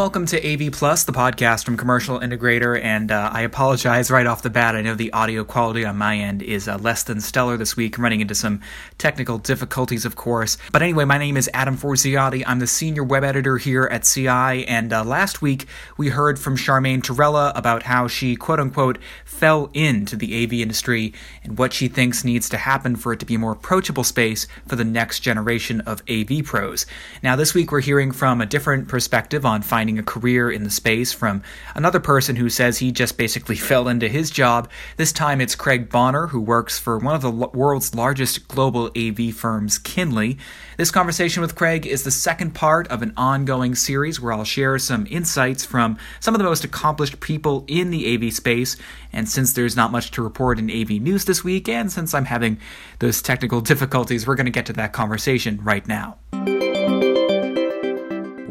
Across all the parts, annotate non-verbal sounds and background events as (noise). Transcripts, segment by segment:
Welcome to AV Plus, the podcast from Commercial Integrator, and uh, I apologize right off the bat. I know the audio quality on my end is uh, less than stellar this week. I'm running into some technical difficulties, of course. But anyway, my name is Adam Forziati. I'm the senior web editor here at CI, and uh, last week we heard from Charmaine Torella about how she, quote unquote, fell into the AV industry and what she thinks needs to happen for it to be a more approachable space for the next generation of AV pros. Now, this week we're hearing from a different perspective on finding a career in the space from another person who says he just basically (laughs) fell into his job. This time it's Craig Bonner, who works for one of the world's largest global AV firms, Kinly. This conversation with Craig is the second part of an ongoing series where I'll share some insights from some of the most accomplished people in the AV space. And since there's not much to report in AV news this week, and since I'm having those technical (laughs) difficulties, we're going to get to that conversation right now.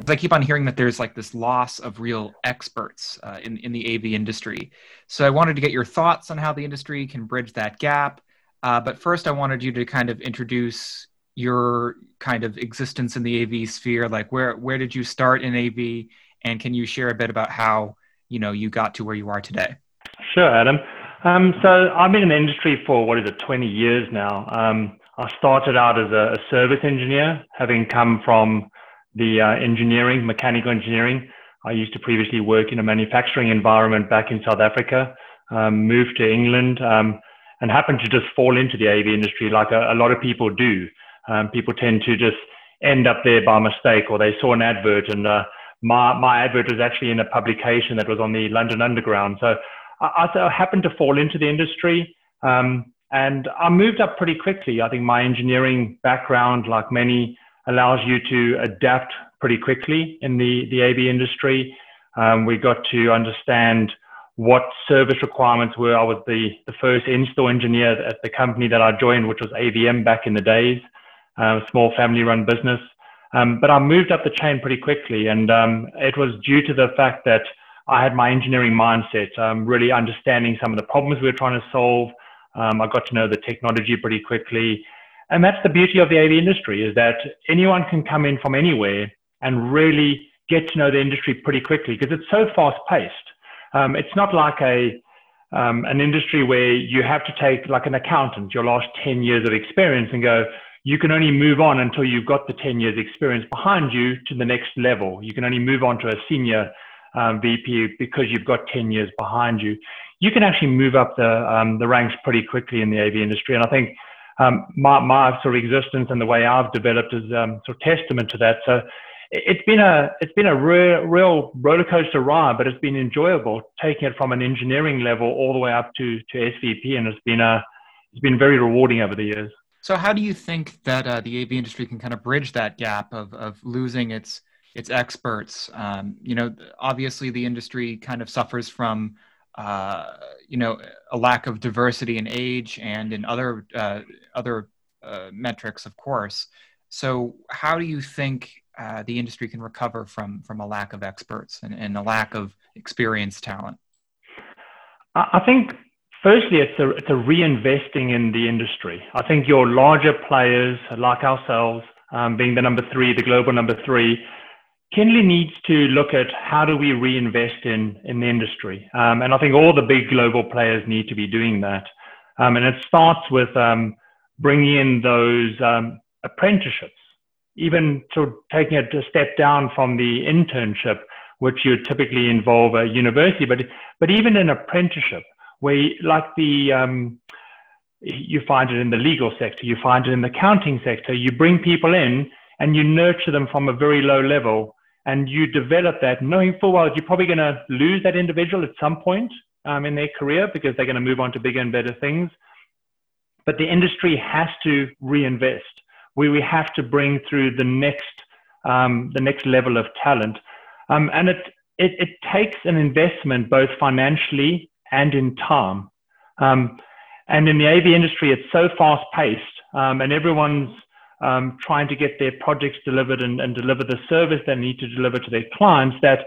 I keep on hearing that there's like this loss of real experts uh, in in the AV industry. So I wanted to get your thoughts on how the industry can bridge that gap. Uh, but first, I wanted you to kind of introduce your kind of existence in the AV sphere. Like where where did you start in AV, and can you share a bit about how you know you got to where you are today? Sure, Adam. Um, so I've been in the industry for what is it, 20 years now. Um, I started out as a, a service engineer, having come from the uh, engineering, mechanical engineering. I used to previously work in a manufacturing environment back in South Africa, um, moved to England, um, and happened to just fall into the AV industry like a, a lot of people do. Um, people tend to just end up there by mistake, or they saw an advert, and uh, my, my advert was actually in a publication that was on the London Underground. So I, I happened to fall into the industry. Um, and I moved up pretty quickly. I think my engineering background, like many allows you to adapt pretty quickly in the, the AV industry. Um, we got to understand what service requirements were. I was the, the first install engineer at the company that I joined, which was AVM back in the days, uh, small family run business. Um, but I moved up the chain pretty quickly, and um, it was due to the fact that I had my engineering mindset, um, really understanding some of the problems we were trying to solve. Um, I got to know the technology pretty quickly. And that's the beauty of the AV industry is that anyone can come in from anywhere and really get to know the industry pretty quickly because it's so fast paced. Um, it's not like a um, an industry where you have to take like an accountant your last 10 years of experience and go you can only move on until you've got the 10 years experience behind you to the next level you can only move on to a senior um, vp because you've got 10 years behind you you can actually move up the um, the ranks pretty quickly in the av industry and i think um, my, my sort of existence and the way I've developed is um, sort of testament to that. So it's been a it's been a real, real roller coaster ride, but it's been enjoyable taking it from an engineering level all the way up to to SVP, and it's been a it's been very rewarding over the years. So how do you think that uh, the AV industry can kind of bridge that gap of of losing its its experts? Um, you know, obviously the industry kind of suffers from uh, you know a lack of diversity in age and in other uh, other uh, metrics, of course. So, how do you think uh, the industry can recover from from a lack of experts and, and a lack of experienced talent? I think firstly, it's a it's a reinvesting in the industry. I think your larger players like ourselves, um, being the number three, the global number three, Kinly needs to look at how do we reinvest in, in the industry. Um, and I think all the big global players need to be doing that. Um, and it starts with um, bringing in those um, apprenticeships, even sort of taking it a step down from the internship, which you typically involve a university, but, but even an apprenticeship, where like the, um, you find it in the legal sector, you find it in the accounting sector, you bring people in and you nurture them from a very low level and you develop that knowing full well you're probably going to lose that individual at some point um, in their career because they're going to move on to bigger and better things. But the industry has to reinvest. We, we have to bring through the next, um, the next level of talent. Um, and it, it, it, takes an investment both financially and in time. Um, and in the AV industry, it's so fast paced um, and everyone's um, trying to get their projects delivered and, and deliver the service they need to deliver to their clients that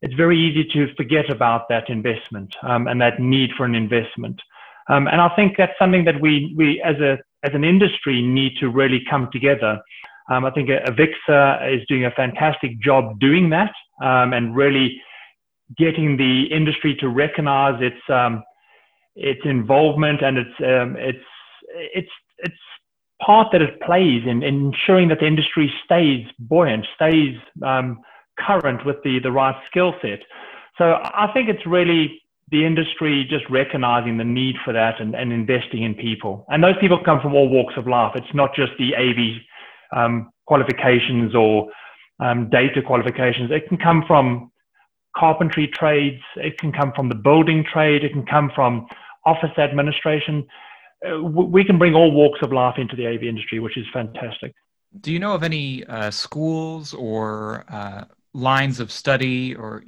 it's very easy to forget about that investment um, and that need for an investment. Um, and I think that's something that we, we as, a, as an industry need to really come together. Um, I think Avixa is doing a fantastic job doing that. um, and really getting the industry to recognize its um, its involvement and its um, its its its part that it plays in, in, ensuring that the industry stays buoyant, stays um, current with the the right skill set. So I think it's really the industry just recognizing the need for that and, and investing in people. And those people come from all walks of life. It's not just the AV um, qualifications or um, data qualifications. It can come from carpentry trades. It can come from the building trade. It can come from office administration. Uh, we can bring all walks of life into the AV industry, which is fantastic. Do you know of any uh, schools or uh, lines of study or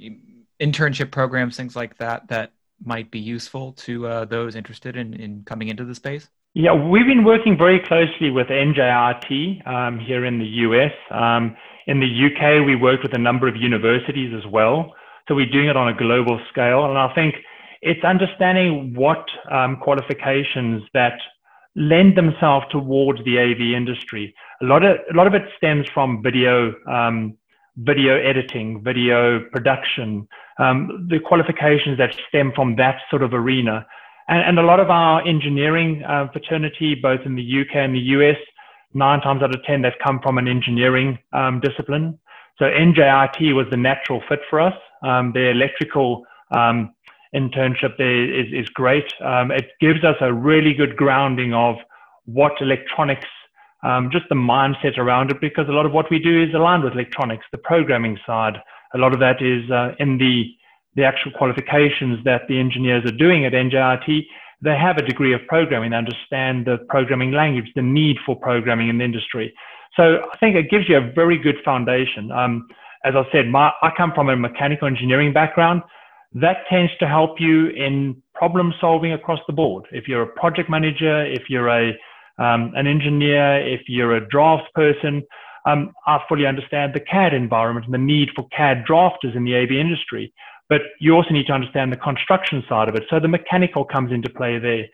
internship programs, things like that, that might be useful to uh, those interested in, in coming into the space? Yeah, we've been working very closely with NJIT um, here in the US. Um, in the UK, we worked with a number of universities as well. So we're doing it on a global scale. And I think it's understanding what um, qualifications that lend themselves towards the AV industry. A lot of, a lot of it stems from video, um, video editing, video production, um, the qualifications that stem from that sort of arena. And, and a lot of our engineering uh, fraternity, both in the UK and the US, nine times out of 10, they've come from an engineering um, discipline. So NJIT was the natural fit for us. Um, their electrical um, internship there is, is great. Um, it gives us a really good grounding of what electronics, um, just the mindset around it, because a lot of what we do is aligned with electronics, the programming side. A lot of that is uh, in the, the actual qualifications that the engineers are doing at NJIT. They have a degree of programming, they understand the programming language, the need for programming in the industry. So I think it gives you a very good foundation. Um, as I said, my, I come from a mechanical engineering background. That tends to help you in problem solving across the board. If you're a project manager, if you're a um, an engineer, if you're a drafts person, um, I fully understand the CAD environment and the need for CAD drafters in the AV industry. But you also need to understand the construction side of it. So the mechanical comes into play there.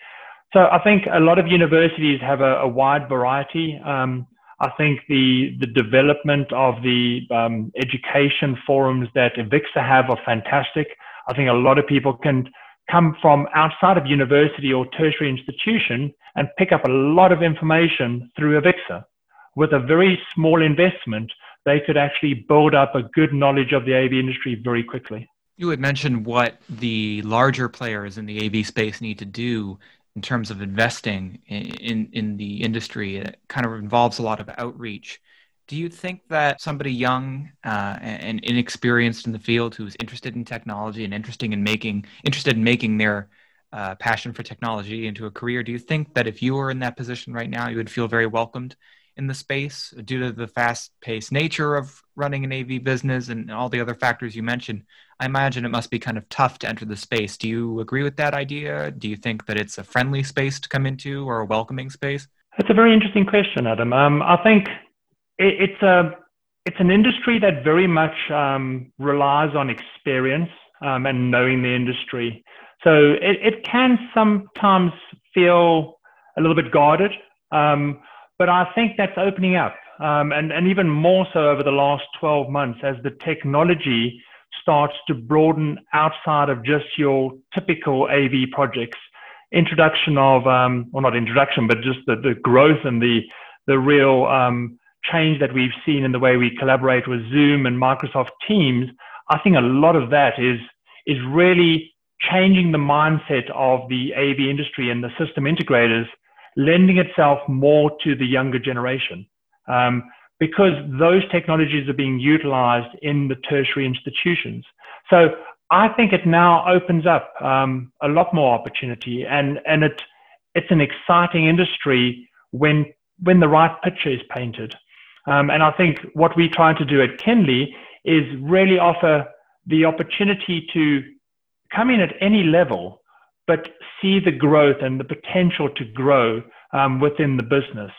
So I think a lot of universities have a, a wide variety. Um, I think the the development of the um, education forums that AVIXA have are fantastic. I think a lot of people can come from outside of university or tertiary institution and pick up a lot of information through AVIXA. With a very small investment, they could actually build up a good knowledge of the AV industry very quickly. You had mentioned what the larger players in the AV space need to do in terms of investing in, in, in the industry. It kind of involves a lot of outreach. Do you think that somebody young uh, and inexperienced in the field who's interested in technology and interested in making interested in making their uh, passion for technology into a career, do you think that if you were in that position right now, you would feel very welcomed in the space due to the fast-paced nature of running an AV business and all the other factors you mentioned? I imagine it must be kind of tough to enter the space. Do you agree with that idea? Do you think that it's a friendly space to come into or a welcoming space? That's a very interesting question, Adam. Um, I think it, it's a it's an industry that very much um, relies on experience um, and knowing the industry. So it, it can sometimes feel a little bit guarded, um, but I think that's opening up, um, and and even more so over the last 12 months as the technology starts to broaden outside of just your typical AV projects. Introduction of, um, well, not introduction, but just the, the growth and the, the real um, change that we've seen in the way we collaborate with Zoom and Microsoft Teams. I think a lot of that is, is really changing the mindset of the AV industry and the system integrators, lending itself more to the younger generation. Um, because those technologies are being utilized in the tertiary institutions. So I think it now opens up um, a lot more opportunity, and and it it's an exciting industry when when the right picture is painted. Um, and I think what we're trying to do at Kinly is really offer the opportunity to come in at any level, but see the growth and the potential to grow um, within the business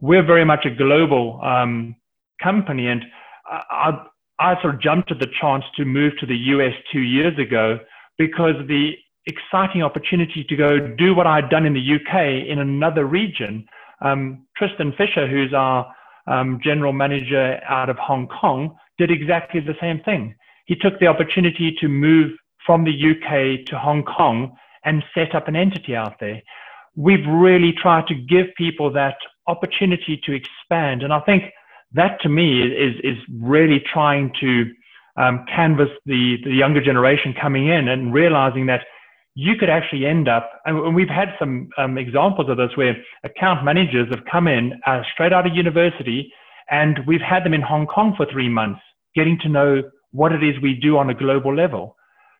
we're very much a global um, company, and I, I, sort of jumped at the chance to move to the US two years ago because the exciting opportunity to go do what I'd done in the UK in another region. Um, Tristan Fisher, who's our um, general manager out of Hong Kong, did exactly the same thing. he took the opportunity to move from the UK to Hong Kong and set up an entity out there. We've really tried to give people that opportunity to expand. And I think that to me is, is really trying to um, canvas the, the younger generation coming in and realizing that you could actually end up, and we've had some um, examples of this where account managers have come in uh, straight out of university, and we've had them in Hong Kong for three months, getting to know what it is we do on a global level.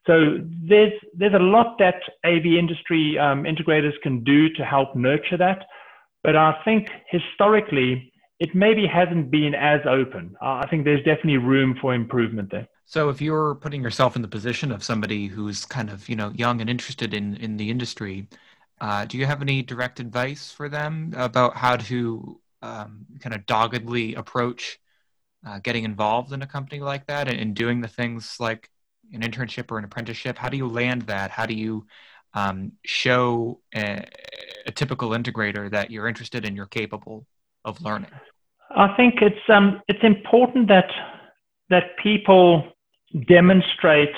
So there's there's a lot that AV industry um, integrators can do to help nurture that, but I think historically it maybe hasn't been as open. I think there's definitely room for improvement there. So if you're putting yourself in the position of somebody who's kind of, you know, young and interested in, in the industry, uh, do you have any direct advice for them about how to um, kind of doggedly approach uh, getting involved in a company like that and, and, doing the things like an internship or an apprenticeship? How do you land that? How do you um, show a, a, typical integrator that you're interested and you're capable of learning? I think it's um, it's important that that people demonstrate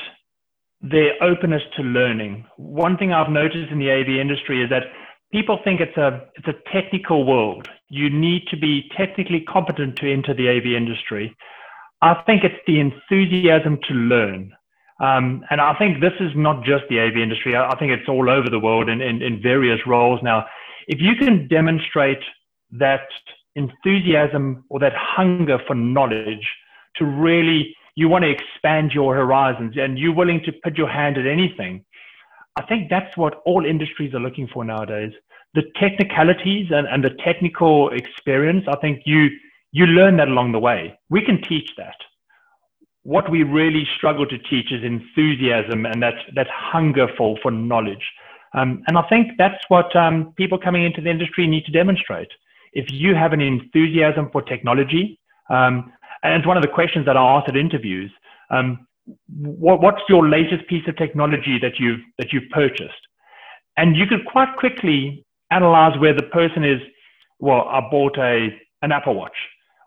their openness to learning. One thing I've noticed in the AV industry is that people think it's a it's a technical world. You need to be technically competent to enter the AV industry. I think it's the enthusiasm to learn. Um, and I think this is not just the AV industry. I, I think it's all over the world in, in, in various roles now. If you can demonstrate that enthusiasm or that hunger for knowledge to really you want to expand your horizons and you're willing to put your hand at anything. I think that's what all industries are looking for nowadays. The technicalities and, and the technical experience, I think you you learn that along the way. We can teach that. What we really struggle to teach is enthusiasm and that that hunger for for knowledge. Um, and I think that's what um, people coming into the industry need to demonstrate. If you have an enthusiasm for technology, um, and it's one of the questions that I ask at interviews. Um, what, what's your latest piece of technology that you've that you've purchased? And you could quite quickly analyze where the person is. Well, I bought a an Apple Watch.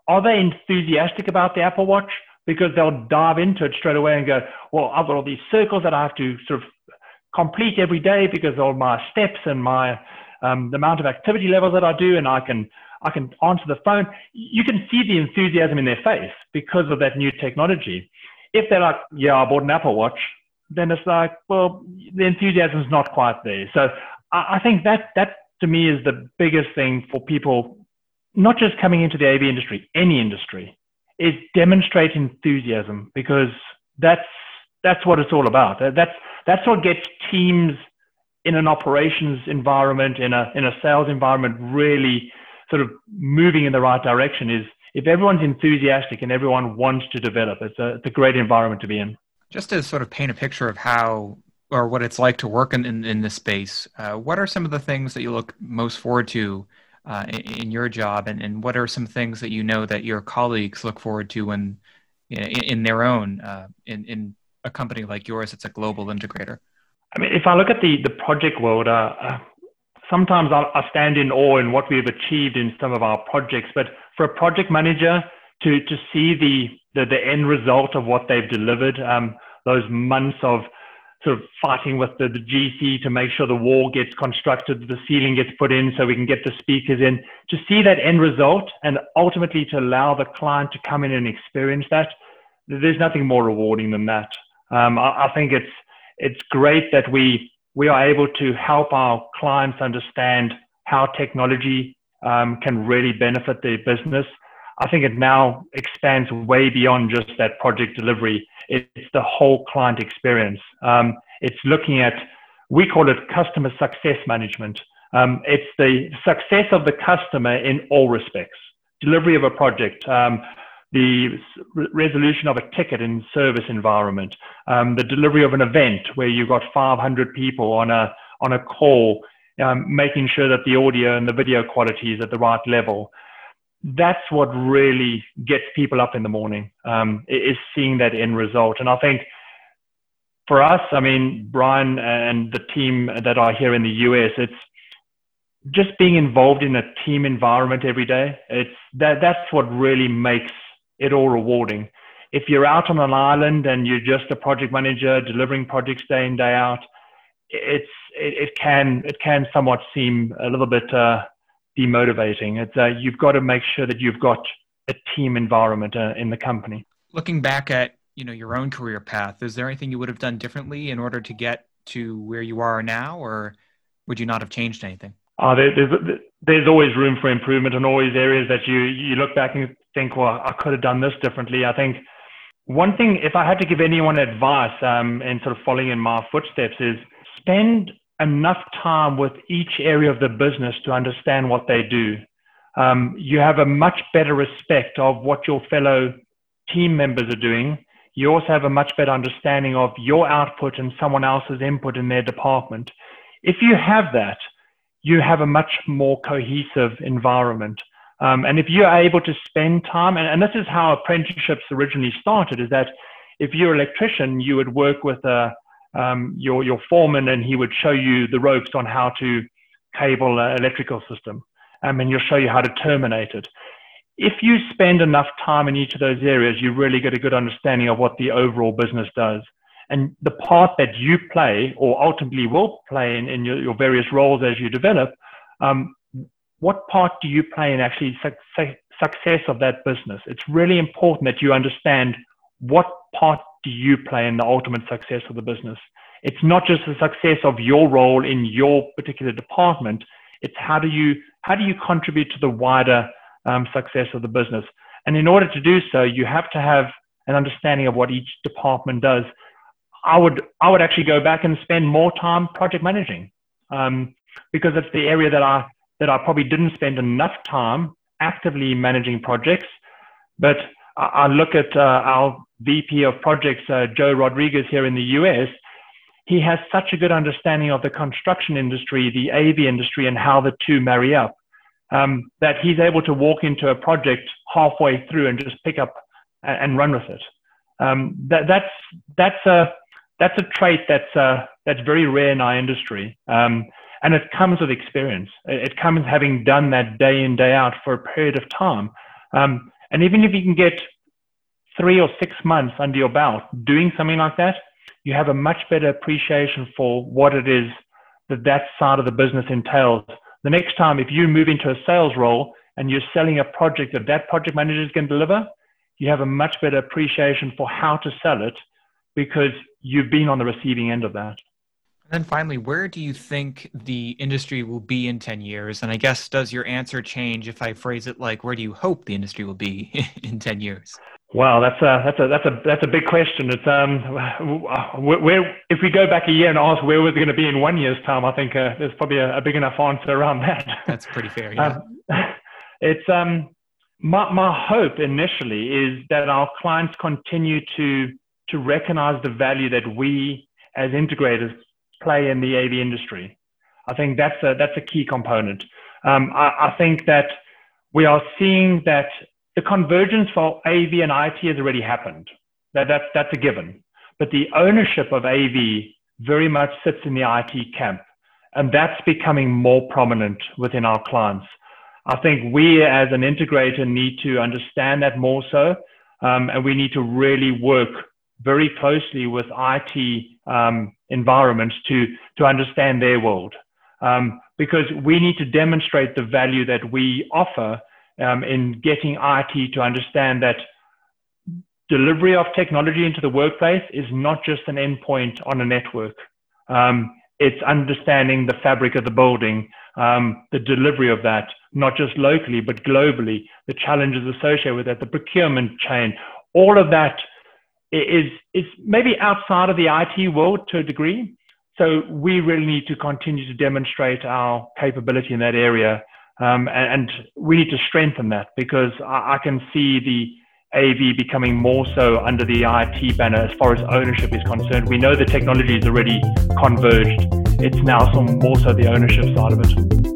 Are they enthusiastic about the Apple Watch? Because they'll dive into it straight away and go, well, I've got all these circles that I have to sort of complete every day because of my steps and my um, the amount of activity levels that I do, and I can I can answer the phone. You can see the enthusiasm in their face because of that new technology. If they're like, yeah, I bought an Apple Watch, then it's like, well, the enthusiasm is not quite there. So I, I think that that to me is the biggest thing for people, not just coming into the AV industry, any industry, is demonstrate enthusiasm because that's that's what it's all about. That's that's what gets teams in an operations environment, in a in a sales environment, really sort of moving in the right direction is if everyone's enthusiastic and everyone wants to develop, it's a, it's a great environment to be in. Just to sort of paint a picture of how or what it's like to work in, in, in this space, uh, what are some of the things that you look most forward to uh, in, in, your job? And, and what are some things that you know that your colleagues look forward to when in, in their own, uh, in, in a company like yours, it's a global integrator? I mean, if I look at the, the project world, uh, uh sometimes I, I stand in awe in what we've achieved in some of our projects. But for a project manager to to see the the, the end result of what they've delivered, um, those months of sort of fighting with the, the GC to make sure the wall gets constructed, the ceiling gets put in so we can get the speakers in, to see that end result and ultimately to allow the client to come in and experience that, there's nothing more rewarding than that. Um, I, I think it's it's great that we we are able to help our clients understand how technology um, can really benefit their business. I think it now expands way beyond just that project delivery. It's the whole client experience. Um, it's looking at, we call it customer success management. Um, it's the success of the customer in all respects. Delivery of a project, um, the resolution of a ticket in service environment, um, the delivery of an event where you've got 500 people on a on a call, um, making sure that the audio and the video quality is at the right level. That's what really gets people up in the morning. Um, is seeing that end result, and I think for us, I mean, Brian and the team that are here in the US, it's just being involved in a team environment every day. It's that that's what really makes it all rewarding. if you're out on an island and you're just a project manager delivering projects day in day out, it's it, it can it can somewhat seem a little bit uh, demotivating. It's uh, you've got to make sure that you've got a team environment uh, in the company. Looking back at you know your own career path, is there anything you would have done differently in order to get to where you are now, or would you not have changed anything? Uh, there, there's there's always room for improvement, and always areas that you you look back and think, well, I could have done this differently. I think one thing, if I had to give anyone advice um, and sort of following in my footsteps, is spend enough time with each area of the business to understand what they do. Um, you have a much better respect of what your fellow team members are doing. You also have a much better understanding of your output and someone else's input in their department. If you have that, you have a much more cohesive environment. Um, and if you're able to spend time, and, and, this is how apprenticeships originally started, is that if you're an electrician, you would work with a, um, your, your foreman and he would show you the ropes on how to cable an electrical system. Um, and he'll show you how to terminate it. If you spend enough time in each of those areas, you really get a good understanding of what the overall business does. And the part that you play or ultimately will play in, in your, your various roles as you develop, um, what part do you play in actually su- success of that business? It's really important that you understand what part do you play in the ultimate success of the business? It's not just the success of your role in your particular department. It's how do you how do you contribute to the wider um, success of the business? And in order to do so, you have to have an understanding of what each department does. I would I would actually go back and spend more time project managing um, because it's the area that I that I probably didn't spend enough time actively managing projects. But I, look at uh, our VP of projects, uh, Joe Rodriguez here in the US, he has such a good understanding of the construction industry, the AV industry, and how the two marry up um, that he's able to walk into a project halfway through and just pick up and, and run with it. Um, that, that's that's a that's a trait that's uh, that's very rare in our industry, um, and it comes with experience. It, comes having done that day in day out for a period of time, um, and even if you can get three or six months under your belt doing something like that, you have a much better appreciation for what it is that that side of the business entails. The next time, if you move into a sales role and you're selling a project that that project manager is going to deliver, you have a much better appreciation for how to sell it because you've been on the receiving end of that. And then finally, where do you think the industry will be in 10 years? And I guess, does your answer change if I phrase it like, where do you hope the industry will be (laughs) in 10 years? Wow, that's a that's a that's a that's a big question. It's um, where if we go back a year and ask where we're going to be in one year's time, I think uh, there's probably a, a, big enough answer around that. That's pretty fair. (laughs) Yeah. Um, it's um, my my hope initially is that our clients continue to to recognize the value that we as integrators play in the AV industry. I think that's a that's a key component. Um, I, I think that we are seeing that the convergence for AV and IT has already happened. That, that, that's a given. But the ownership of AV very much sits in the IT camp. And that's becoming more prominent within our clients. I think we as an integrator need to understand that more so. Um, and we need to really work very closely with IT um, environments to, to understand their world. Um, because we need to demonstrate the value that we offer um, in getting IT to understand that delivery of technology into the workplace is not just an endpoint on a network. Um, it's understanding the fabric of the building, um, the delivery of that, not just locally, but globally, the challenges associated with that, the procurement chain, all of that is, is maybe outside of the IT world to a degree. So we really need to continue to demonstrate our capability in that area um, and, and, we need to strengthen that because I, I, can see the AV becoming more so under the IT banner as far as ownership is concerned. We know the technology is already converged. It's now some more so the ownership side of it.